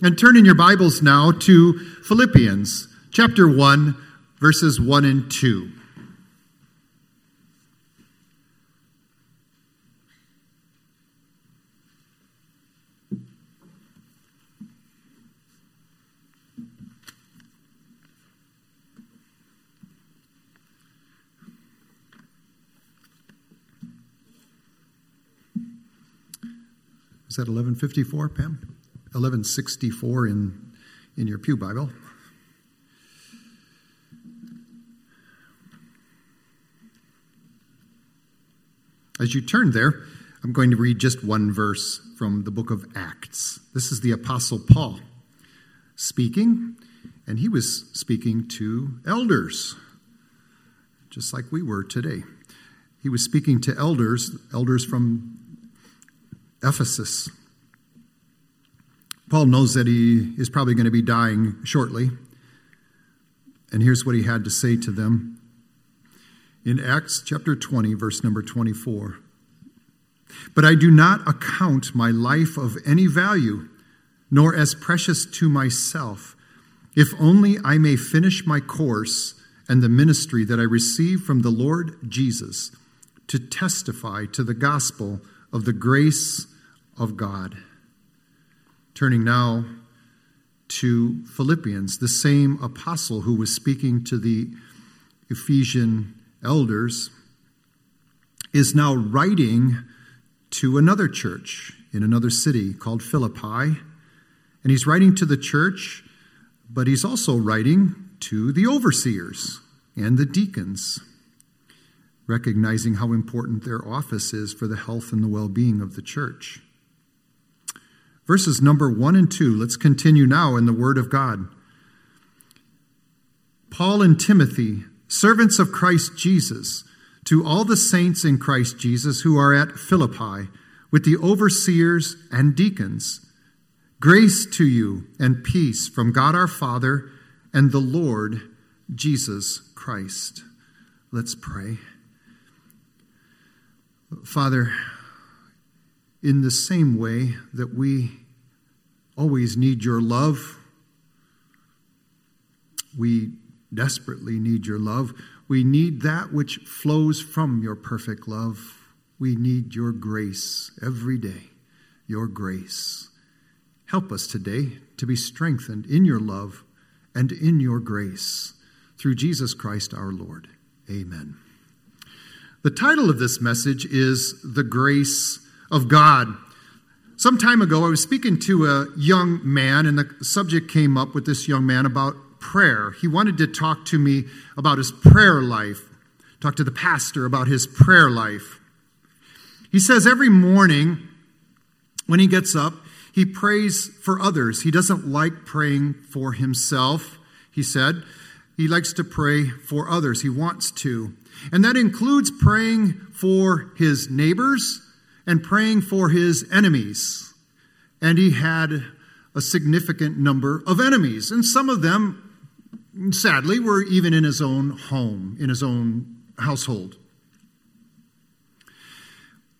and turn in your Bibles now to Philippians chapter 1, verses 1 and 2. Is that 1154, Pam? 1164 in, in your Pew Bible. As you turn there, I'm going to read just one verse from the book of Acts. This is the Apostle Paul speaking, and he was speaking to elders, just like we were today. He was speaking to elders, elders from Ephesus. Paul knows that he is probably going to be dying shortly. And here's what he had to say to them in Acts chapter 20, verse number 24. But I do not account my life of any value, nor as precious to myself, if only I may finish my course and the ministry that I received from the Lord Jesus to testify to the gospel of the grace of God. Turning now to Philippians, the same apostle who was speaking to the Ephesian elders is now writing to another church in another city called Philippi. And he's writing to the church, but he's also writing to the overseers and the deacons recognizing how important their office is for the health and the well being of the church. Verses number one and two, let's continue now in the Word of God. Paul and Timothy, servants of Christ Jesus, to all the saints in Christ Jesus who are at Philippi, with the overseers and deacons, grace to you and peace from God our Father and the Lord Jesus Christ. Let's pray. Father, in the same way that we always need your love, we desperately need your love. We need that which flows from your perfect love. We need your grace every day, your grace. Help us today to be strengthened in your love and in your grace through Jesus Christ our Lord. Amen. The title of this message is The Grace of God. Some time ago, I was speaking to a young man, and the subject came up with this young man about prayer. He wanted to talk to me about his prayer life, talk to the pastor about his prayer life. He says every morning when he gets up, he prays for others. He doesn't like praying for himself, he said. He likes to pray for others. He wants to. And that includes praying for his neighbors and praying for his enemies. And he had a significant number of enemies. And some of them, sadly, were even in his own home, in his own household.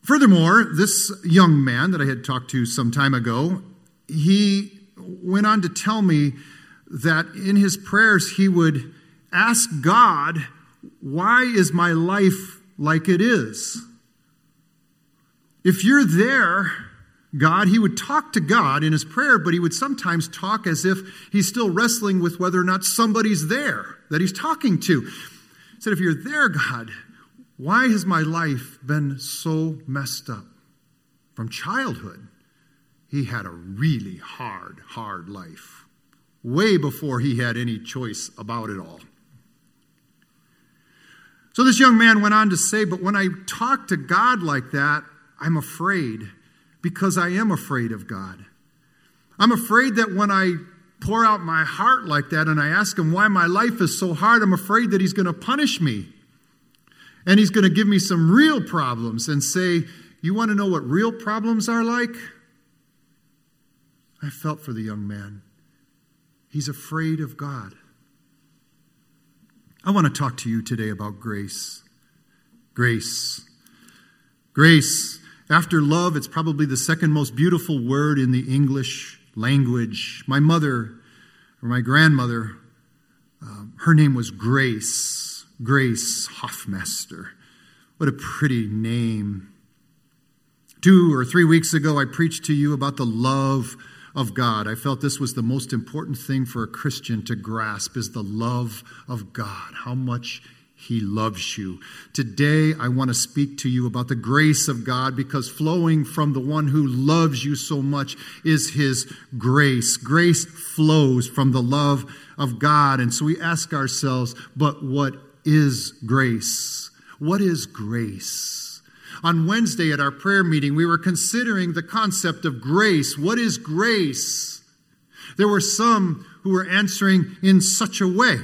Furthermore, this young man that I had talked to some time ago, he went on to tell me that in his prayers he would ask God why is my life like it is? If you're there, God, he would talk to God in his prayer, but he would sometimes talk as if he's still wrestling with whether or not somebody's there that he's talking to. He said, If you're there, God, why has my life been so messed up? From childhood, he had a really hard, hard life, way before he had any choice about it all. So this young man went on to say, But when I talk to God like that, I'm afraid because I am afraid of God. I'm afraid that when I pour out my heart like that and I ask him why my life is so hard, I'm afraid that he's going to punish me. And he's going to give me some real problems and say, You want to know what real problems are like? I felt for the young man. He's afraid of God. I want to talk to you today about grace. Grace. Grace. After love, it's probably the second most beautiful word in the English language. My mother, or my grandmother, uh, her name was Grace, Grace Hoffmaster. What a pretty name. Two or three weeks ago, I preached to you about the love of God. I felt this was the most important thing for a Christian to grasp is the love of God. How much he loves you. Today, I want to speak to you about the grace of God because flowing from the one who loves you so much is his grace. Grace flows from the love of God. And so we ask ourselves, but what is grace? What is grace? On Wednesday at our prayer meeting, we were considering the concept of grace. What is grace? There were some who were answering in such a way.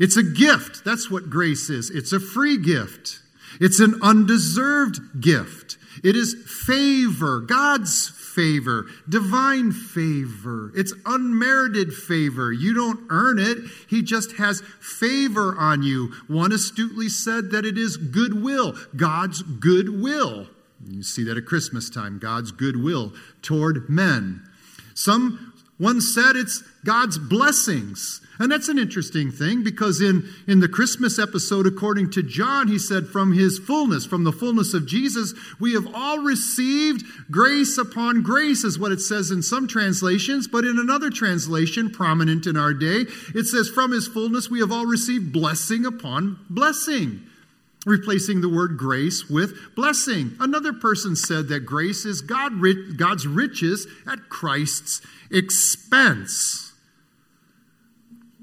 It's a gift. That's what grace is. It's a free gift. It's an undeserved gift. It is favor, God's favor, divine favor. It's unmerited favor. You don't earn it, He just has favor on you. One astutely said that it is goodwill, God's goodwill. You see that at Christmas time, God's goodwill toward men. Some one said it's God's blessings. And that's an interesting thing because in, in the Christmas episode, according to John, he said, From his fullness, from the fullness of Jesus, we have all received grace upon grace, is what it says in some translations. But in another translation, prominent in our day, it says, From his fullness, we have all received blessing upon blessing replacing the word grace with blessing. Another person said that grace is God, God's riches at Christ's expense.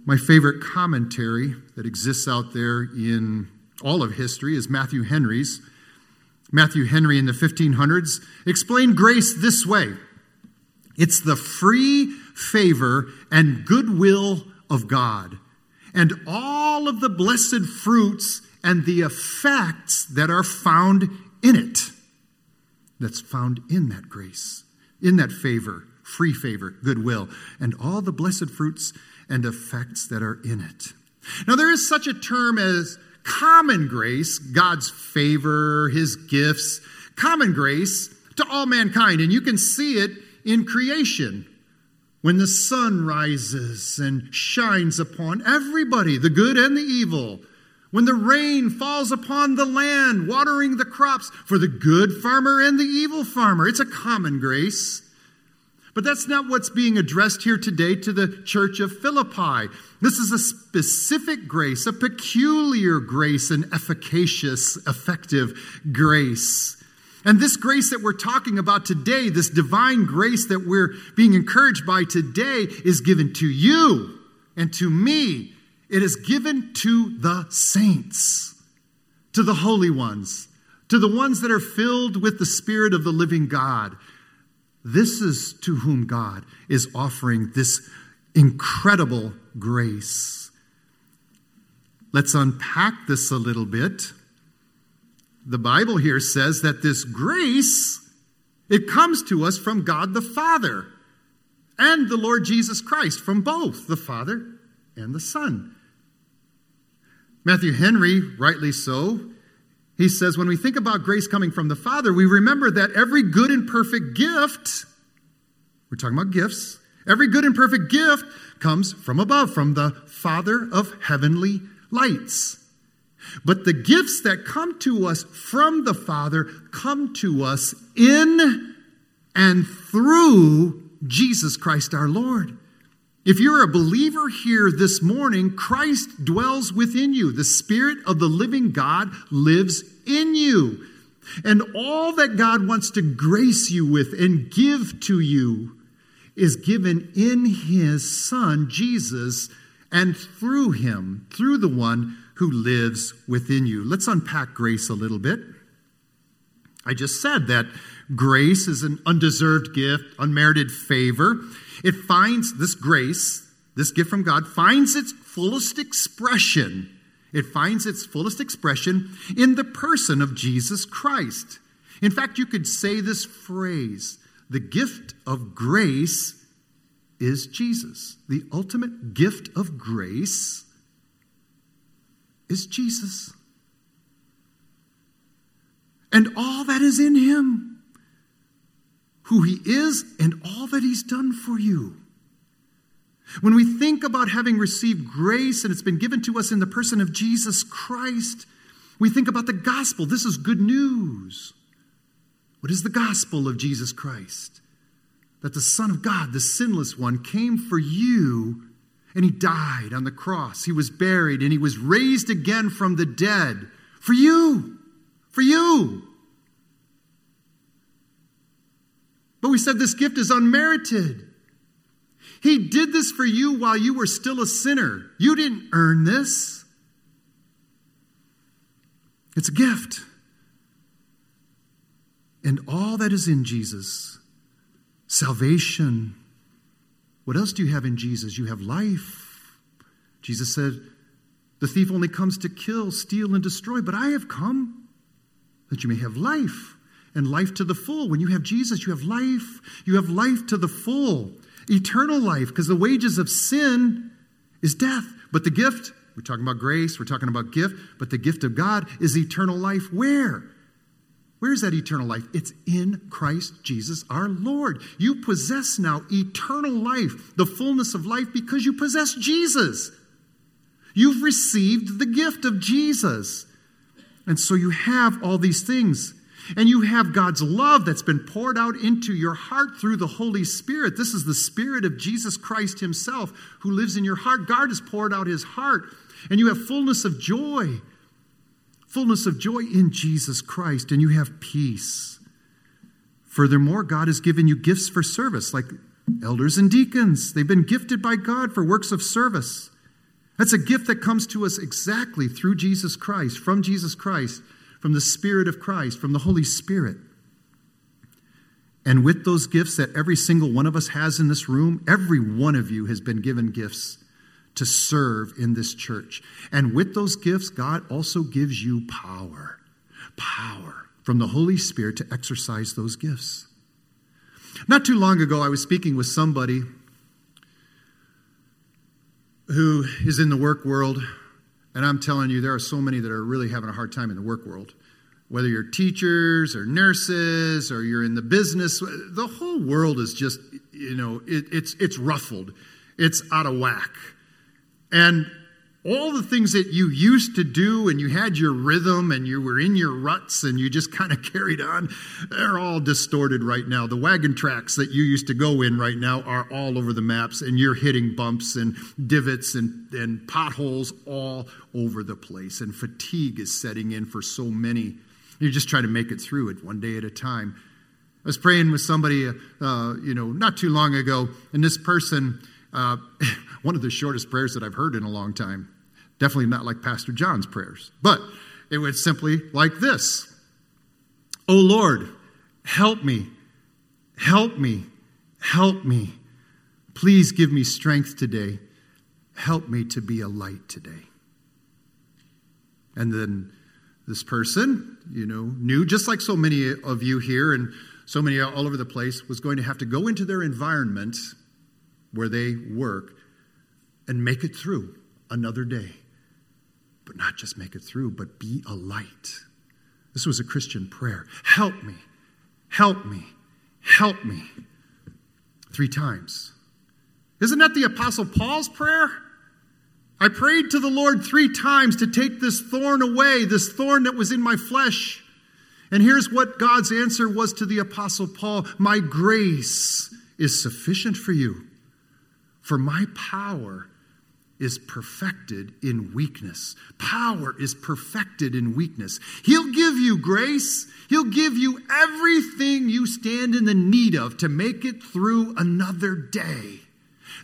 My favorite commentary that exists out there in all of history is Matthew Henry's. Matthew Henry in the 1500s explained grace this way it's the free favor and goodwill of God, and all of the blessed fruits and the effects that are found in it. That's found in that grace, in that favor, free favor, goodwill, and all the blessed fruits and effects that are in it. Now, there is such a term as common grace, God's favor, his gifts, common grace to all mankind. And you can see it in creation when the sun rises and shines upon everybody, the good and the evil. When the rain falls upon the land, watering the crops for the good farmer and the evil farmer. It's a common grace. But that's not what's being addressed here today to the church of Philippi. This is a specific grace, a peculiar grace, an efficacious, effective grace. And this grace that we're talking about today, this divine grace that we're being encouraged by today, is given to you and to me. It is given to the saints, to the holy ones, to the ones that are filled with the Spirit of the living God. This is to whom God is offering this incredible grace. Let's unpack this a little bit. The Bible here says that this grace it comes to us from God the Father and the Lord Jesus Christ, from both the Father and the Son. Matthew Henry, rightly so, he says, when we think about grace coming from the Father, we remember that every good and perfect gift, we're talking about gifts, every good and perfect gift comes from above, from the Father of heavenly lights. But the gifts that come to us from the Father come to us in and through Jesus Christ our Lord. If you're a believer here this morning, Christ dwells within you. The Spirit of the living God lives in you. And all that God wants to grace you with and give to you is given in His Son, Jesus, and through Him, through the one who lives within you. Let's unpack grace a little bit. I just said that grace is an undeserved gift, unmerited favor. It finds this grace, this gift from God, finds its fullest expression. It finds its fullest expression in the person of Jesus Christ. In fact, you could say this phrase the gift of grace is Jesus. The ultimate gift of grace is Jesus. And all that is in him who He is and all that He's done for you. When we think about having received grace and it's been given to us in the person of Jesus Christ, we think about the gospel. This is good news. What is the gospel of Jesus Christ? That the Son of God, the sinless one, came for you and he died on the cross. He was buried and he was raised again from the dead for you. For you. But we said this gift is unmerited. He did this for you while you were still a sinner. You didn't earn this. It's a gift. And all that is in Jesus salvation. What else do you have in Jesus? You have life. Jesus said, The thief only comes to kill, steal, and destroy, but I have come that you may have life and life to the full. When you have Jesus, you have life. You have life to the full, eternal life, because the wages of sin is death. But the gift, we're talking about grace, we're talking about gift, but the gift of God is eternal life. Where? Where is that eternal life? It's in Christ Jesus our Lord. You possess now eternal life, the fullness of life, because you possess Jesus. You've received the gift of Jesus. And so you have all these things. And you have God's love that's been poured out into your heart through the Holy Spirit. This is the Spirit of Jesus Christ Himself who lives in your heart. God has poured out His heart, and you have fullness of joy. Fullness of joy in Jesus Christ, and you have peace. Furthermore, God has given you gifts for service, like elders and deacons. They've been gifted by God for works of service. That's a gift that comes to us exactly through Jesus Christ, from Jesus Christ from the Spirit of Christ, from the Holy Spirit. And with those gifts that every single one of us has in this room, every one of you has been given gifts to serve in this church. And with those gifts, God also gives you power. Power from the Holy Spirit to exercise those gifts. Not too long ago, I was speaking with somebody who is in the work world and I'm telling you, there are so many that are really having a hard time in the work world. Whether you're teachers or nurses or you're in the business, the whole world is just, you know, it, it's, it's ruffled. It's out of whack. And all the things that you used to do and you had your rhythm and you were in your ruts and you just kind of carried on, they're all distorted right now. The wagon tracks that you used to go in right now are all over the maps and you're hitting bumps and divots and, and potholes all over the place. And fatigue is setting in for so many. You're just trying to make it through it one day at a time. I was praying with somebody, uh, you know, not too long ago, and this person, uh, one of the shortest prayers that I've heard in a long time Definitely not like Pastor John's prayers, but it was simply like this Oh Lord, help me, help me, help me. Please give me strength today. Help me to be a light today. And then this person, you know, knew, just like so many of you here and so many all over the place, was going to have to go into their environment where they work and make it through another day but not just make it through, but be a light. This was a Christian prayer. Help me, help me, help me. Three times. Isn't that the Apostle Paul's prayer? I prayed to the Lord three times to take this thorn away, this thorn that was in my flesh. And here's what God's answer was to the Apostle Paul My grace is sufficient for you, for my power is perfected in weakness. Power is perfected in weakness. He'll give you grace. He'll give you everything you stand in the need of to make it through another day.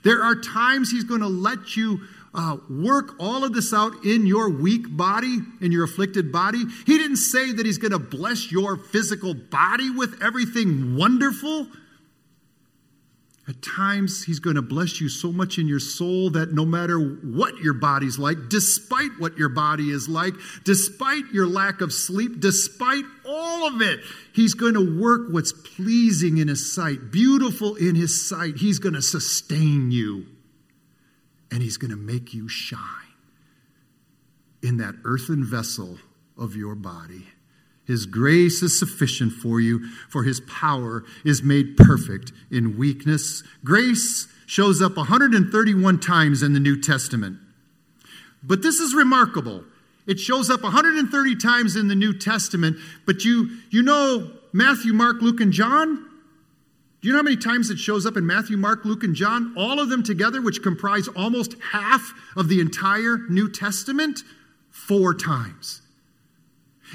There are times He's going to let you uh, work all of this out in your weak body, in your afflicted body. He didn't say that He's going to bless your physical body with everything wonderful. At times, He's going to bless you so much in your soul that no matter what your body's like, despite what your body is like, despite your lack of sleep, despite all of it, He's going to work what's pleasing in His sight, beautiful in His sight. He's going to sustain you, and He's going to make you shine in that earthen vessel of your body. His grace is sufficient for you, for his power is made perfect in weakness. Grace shows up 131 times in the New Testament. But this is remarkable. It shows up 130 times in the New Testament, but you you know Matthew, Mark, Luke and John? Do you know how many times it shows up in Matthew, Mark, Luke and John, all of them together which comprise almost half of the entire New Testament? 4 times.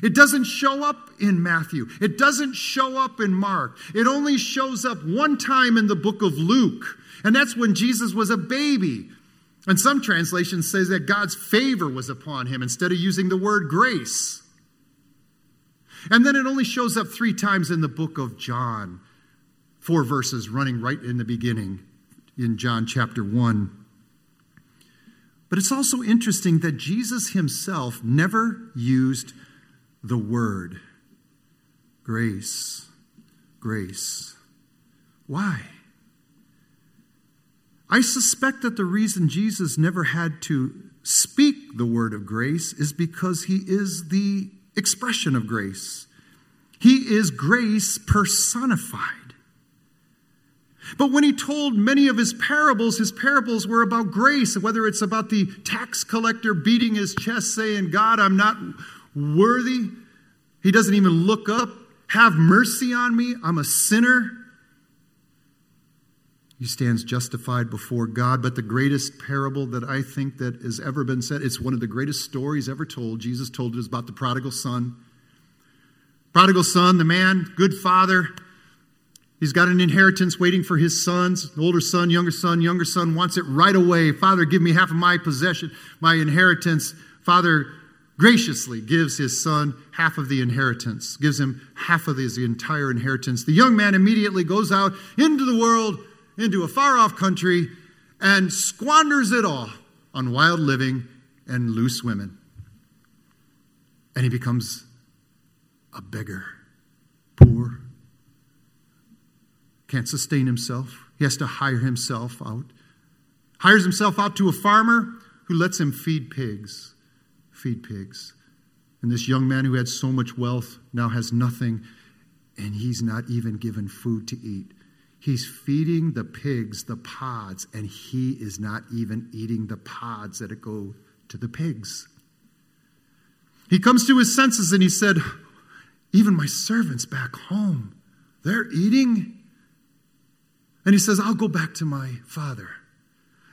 It doesn't show up in Matthew. It doesn't show up in Mark. It only shows up one time in the book of Luke, and that's when Jesus was a baby. And some translations say that God's favor was upon him instead of using the word grace. And then it only shows up 3 times in the book of John. Four verses running right in the beginning in John chapter 1. But it's also interesting that Jesus himself never used the word grace. Grace. Why? I suspect that the reason Jesus never had to speak the word of grace is because he is the expression of grace. He is grace personified. But when he told many of his parables, his parables were about grace, whether it's about the tax collector beating his chest saying, God, I'm not worthy. He doesn't even look up. Have mercy on me. I'm a sinner. He stands justified before God. But the greatest parable that I think that has ever been said, it's one of the greatest stories ever told. Jesus told it is about the prodigal son. Prodigal son, the man, good father. He's got an inheritance waiting for his sons, older son, younger son, younger son wants it right away. Father, give me half of my possession, my inheritance. Father graciously gives his son half of the inheritance, gives him half of his entire inheritance. The young man immediately goes out into the world, into a far off country, and squanders it all on wild living and loose women. And he becomes a beggar, poor, can't sustain himself. He has to hire himself out. Hires himself out to a farmer who lets him feed pigs feed pigs. And this young man who had so much wealth now has nothing, and he's not even given food to eat. He's feeding the pigs the pods, and he is not even eating the pods that go to the pigs. He comes to his senses and he said, Even my servants back home, they're eating. And he says, I'll go back to my father.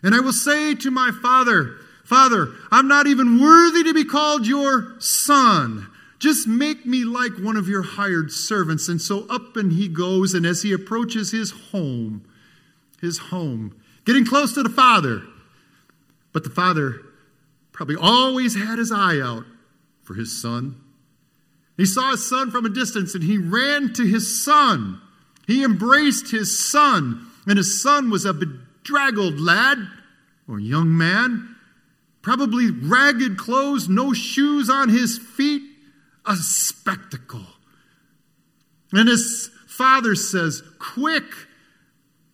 And I will say to my father, Father, I'm not even worthy to be called your son. Just make me like one of your hired servants. And so up and he goes, and as he approaches his home, his home, getting close to the father, but the father probably always had his eye out for his son. He saw his son from a distance and he ran to his son. He embraced his son, and his son was a bedraggled lad or young man probably ragged clothes, no shoes on his feet, a spectacle. And his father says, Quick,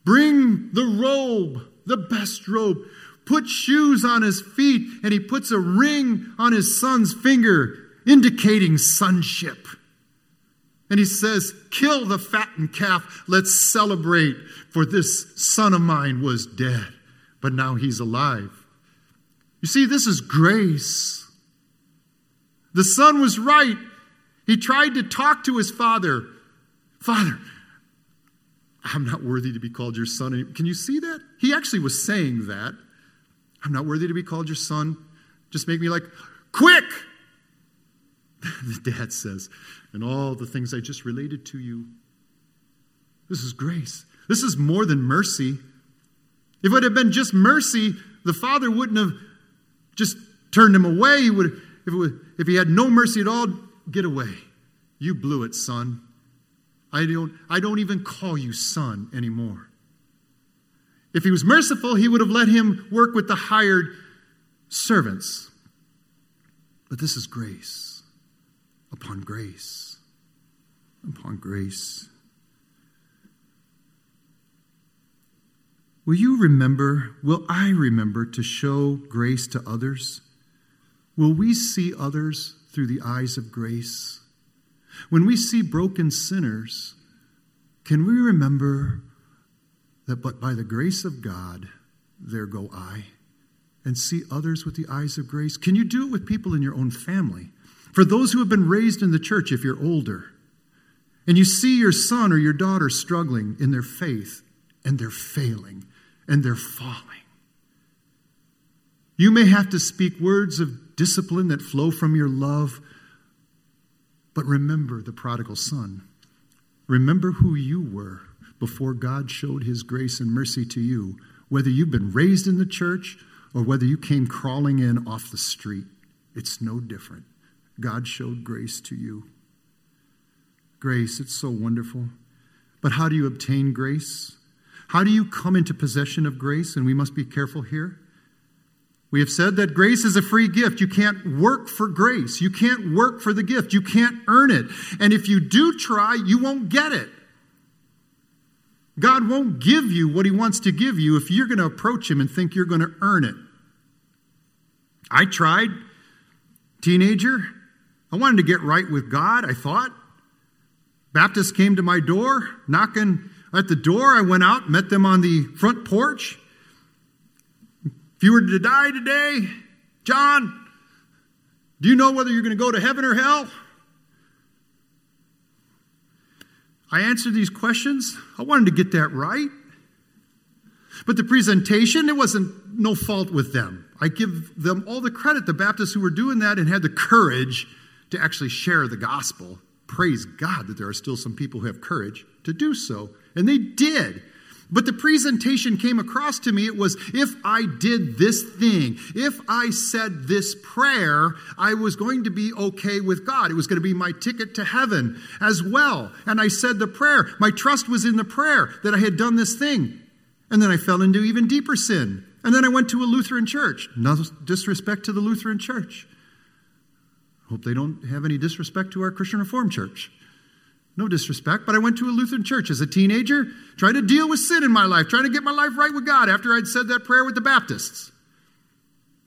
bring the robe, the best robe. Put shoes on his feet, and he puts a ring on his son's finger, indicating sonship. And he says, Kill the fattened calf. Let's celebrate, for this son of mine was dead, but now he's alive. You see, this is grace. The son was right. He tried to talk to his father. Father, I'm not worthy to be called your son. Can you see that? He actually was saying that. I'm not worthy to be called your son. Just make me like, quick! the dad says, and all the things I just related to you. This is grace. This is more than mercy. If it had been just mercy, the father wouldn't have just turned him away. He would, if, was, if he had no mercy at all, get away. You blew it, son. I don't, I don't even call you son anymore. If he was merciful, he would have let him work with the hired servants. But this is grace upon grace upon grace. Will you remember, will I remember to show grace to others? Will we see others through the eyes of grace? When we see broken sinners, can we remember that, but by the grace of God, there go I, and see others with the eyes of grace? Can you do it with people in your own family? For those who have been raised in the church, if you're older, and you see your son or your daughter struggling in their faith, and they're failing, and they're falling. You may have to speak words of discipline that flow from your love, but remember the prodigal son. Remember who you were before God showed his grace and mercy to you, whether you've been raised in the church or whether you came crawling in off the street. It's no different. God showed grace to you. Grace, it's so wonderful. But how do you obtain grace? How do you come into possession of grace? And we must be careful here. We have said that grace is a free gift. You can't work for grace. You can't work for the gift. You can't earn it. And if you do try, you won't get it. God won't give you what He wants to give you if you're going to approach Him and think you're going to earn it. I tried, teenager. I wanted to get right with God, I thought. Baptists came to my door, knocking at the door. I went out, met them on the front porch. If you were to die today, John, do you know whether you're going to go to heaven or hell? I answered these questions. I wanted to get that right. But the presentation, it wasn't no fault with them. I give them all the credit, the Baptists who were doing that and had the courage to actually share the gospel. Praise God that there are still some people who have courage to do so. And they did. But the presentation came across to me. It was if I did this thing, if I said this prayer, I was going to be okay with God. It was going to be my ticket to heaven as well. And I said the prayer. My trust was in the prayer that I had done this thing. And then I fell into even deeper sin. And then I went to a Lutheran church. No disrespect to the Lutheran church. Hope they don't have any disrespect to our Christian Reformed church. No disrespect, but I went to a Lutheran church as a teenager, trying to deal with sin in my life, trying to get my life right with God after I'd said that prayer with the Baptists.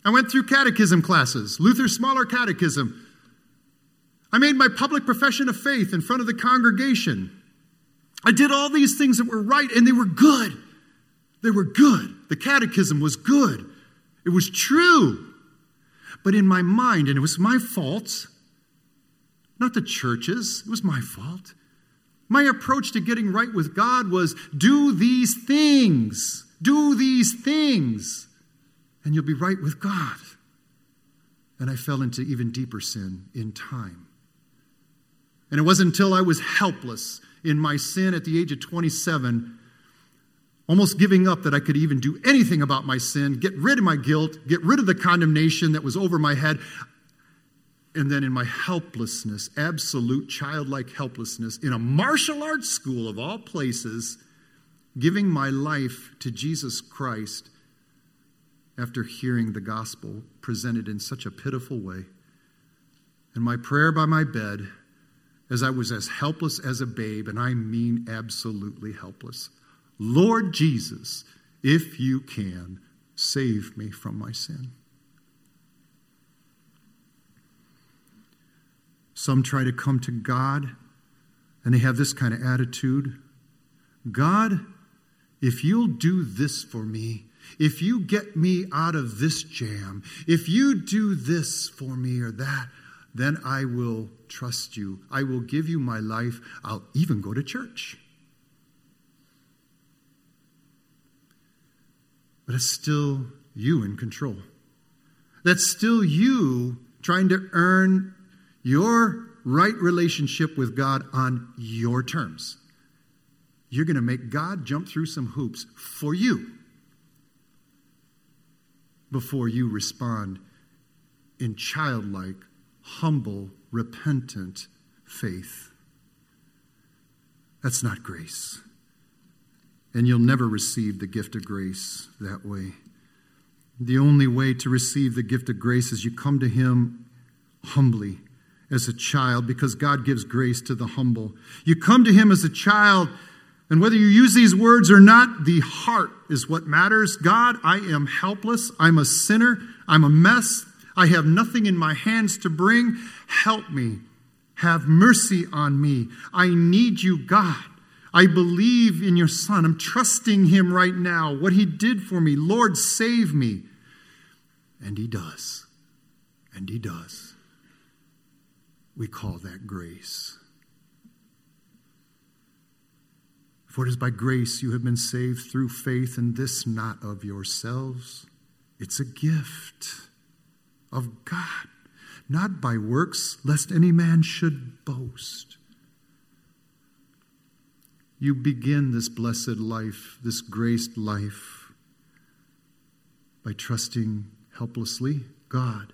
I went through catechism classes, Luther's smaller catechism. I made my public profession of faith in front of the congregation. I did all these things that were right, and they were good. They were good. The catechism was good. It was true. But in my mind, and it was my fault, not the churches. It was my fault. My approach to getting right with God was do these things, do these things, and you'll be right with God. And I fell into even deeper sin in time. And it wasn't until I was helpless in my sin at the age of 27, almost giving up that I could even do anything about my sin, get rid of my guilt, get rid of the condemnation that was over my head. And then in my helplessness, absolute childlike helplessness, in a martial arts school of all places, giving my life to Jesus Christ after hearing the gospel presented in such a pitiful way. And my prayer by my bed, as I was as helpless as a babe, and I mean absolutely helpless Lord Jesus, if you can, save me from my sin. Some try to come to God and they have this kind of attitude God, if you'll do this for me, if you get me out of this jam, if you do this for me or that, then I will trust you. I will give you my life. I'll even go to church. But it's still you in control. That's still you trying to earn your right relationship with God on your terms. You're going to make God jump through some hoops for you before you respond in childlike, humble, repentant faith. That's not grace. And you'll never receive the gift of grace that way. The only way to receive the gift of grace is you come to Him humbly as a child because God gives grace to the humble. You come to Him as a child, and whether you use these words or not, the heart is what matters. God, I am helpless. I'm a sinner. I'm a mess. I have nothing in my hands to bring. Help me. have mercy on me. I need you, God. I believe in your Son. I'm trusting him right now. What he did for me. Lord, save me. And he does. And he does. We call that grace. For it is by grace you have been saved through faith, and this not of yourselves. It's a gift of God, not by works, lest any man should boast. You begin this blessed life, this graced life, by trusting helplessly God.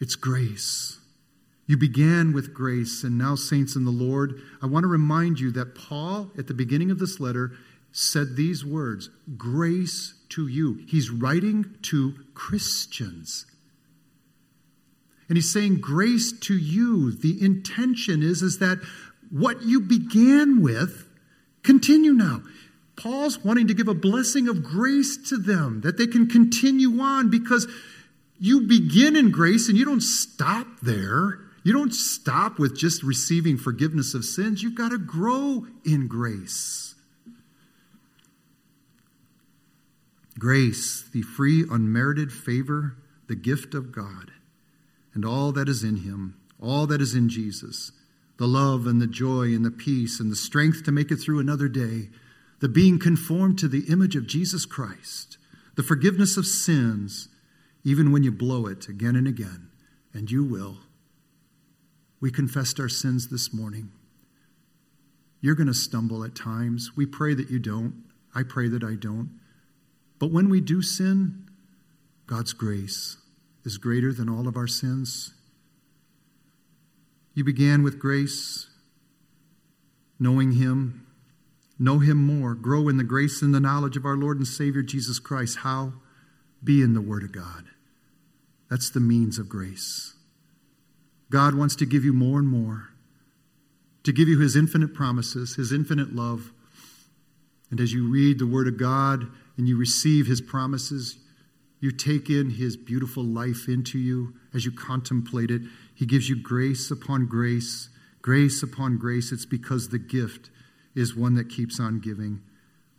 It's grace. You began with grace, and now, saints in the Lord, I want to remind you that Paul, at the beginning of this letter, said these words grace to you. He's writing to Christians. And he's saying grace to you. The intention is, is that what you began with, continue now. Paul's wanting to give a blessing of grace to them that they can continue on because you begin in grace and you don't stop there. You don't stop with just receiving forgiveness of sins. You've got to grow in grace. Grace, the free, unmerited favor, the gift of God, and all that is in Him, all that is in Jesus, the love and the joy and the peace and the strength to make it through another day, the being conformed to the image of Jesus Christ, the forgiveness of sins, even when you blow it again and again, and you will we confessed our sins this morning. You're going to stumble at times. We pray that you don't. I pray that I don't. But when we do sin, God's grace is greater than all of our sins. You began with grace, knowing Him. Know Him more. Grow in the grace and the knowledge of our Lord and Savior Jesus Christ. How? Be in the Word of God. That's the means of grace. God wants to give you more and more, to give you His infinite promises, His infinite love. And as you read the Word of God and you receive His promises, you take in His beautiful life into you as you contemplate it. He gives you grace upon grace, grace upon grace. It's because the gift is one that keeps on giving.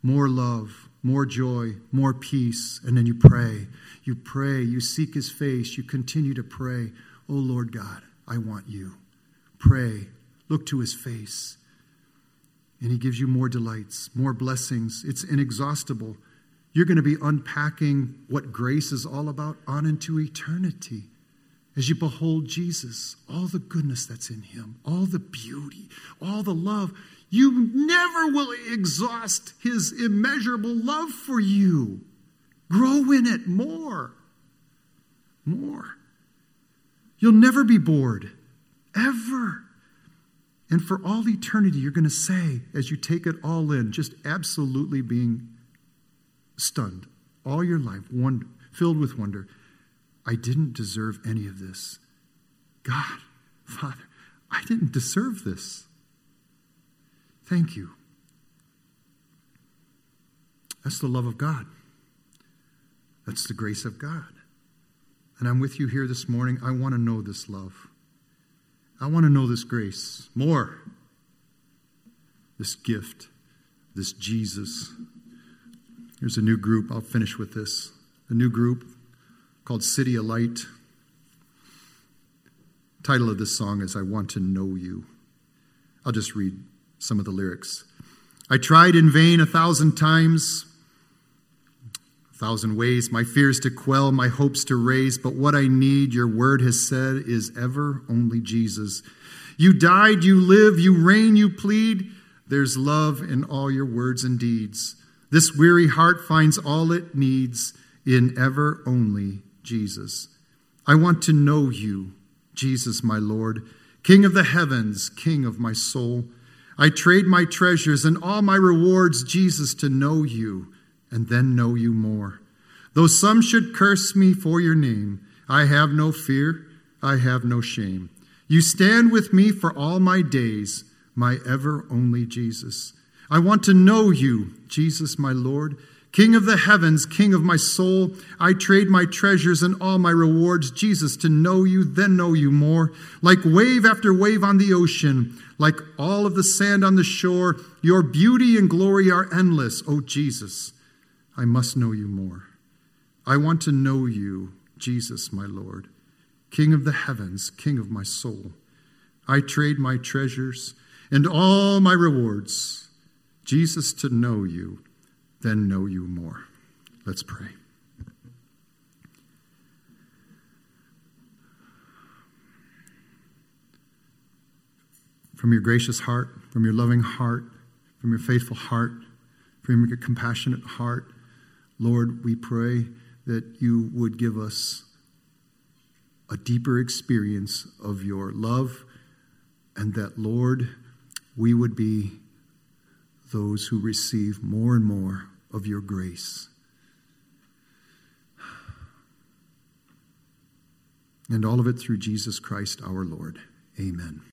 More love, more joy, more peace. And then you pray. You pray. You seek His face. You continue to pray. Oh, Lord God, I want you. Pray, look to his face, and he gives you more delights, more blessings. It's inexhaustible. You're going to be unpacking what grace is all about on into eternity as you behold Jesus, all the goodness that's in him, all the beauty, all the love. You never will exhaust his immeasurable love for you. Grow in it more. More. You'll never be bored, ever. And for all eternity, you're going to say, as you take it all in, just absolutely being stunned all your life, wonder, filled with wonder, I didn't deserve any of this. God, Father, I didn't deserve this. Thank you. That's the love of God. That's the grace of God and I'm with you here this morning, I want to know this love. I want to know this grace more. This gift, this Jesus. Here's a new group. I'll finish with this. A new group called City of Light. Title of this song is I Want to Know You. I'll just read some of the lyrics. I tried in vain a thousand times thousand ways, my fears to quell, my hopes to raise, but what I need, your word has said, is ever only Jesus. You died, you live, you reign, you plead. There's love in all your words and deeds. This weary heart finds all it needs in ever only Jesus. I want to know you, Jesus, my Lord, King of the heavens, King of my soul. I trade my treasures and all my rewards, Jesus, to know you and then know you more. Though some should curse me for your name, I have no fear, I have no shame. You stand with me for all my days, my ever only Jesus. I want to know you, Jesus, my Lord, King of the heavens, King of my soul, I trade my treasures and all my rewards, Jesus, to know you, then know you more. Like wave after wave on the ocean, like all of the sand on the shore, your beauty and glory are endless. Oh, Jesus, I must know you more. I want to know you, Jesus, my Lord, King of the heavens, King of my soul. I trade my treasures and all my rewards, Jesus, to know you then know you more. Let's pray. From your gracious heart, from your loving heart, from your faithful heart, from your compassionate heart, Lord, we pray that you would give us a deeper experience of your love, and that, Lord, we would be those who receive more and more of your grace. And all of it through Jesus Christ our Lord. Amen.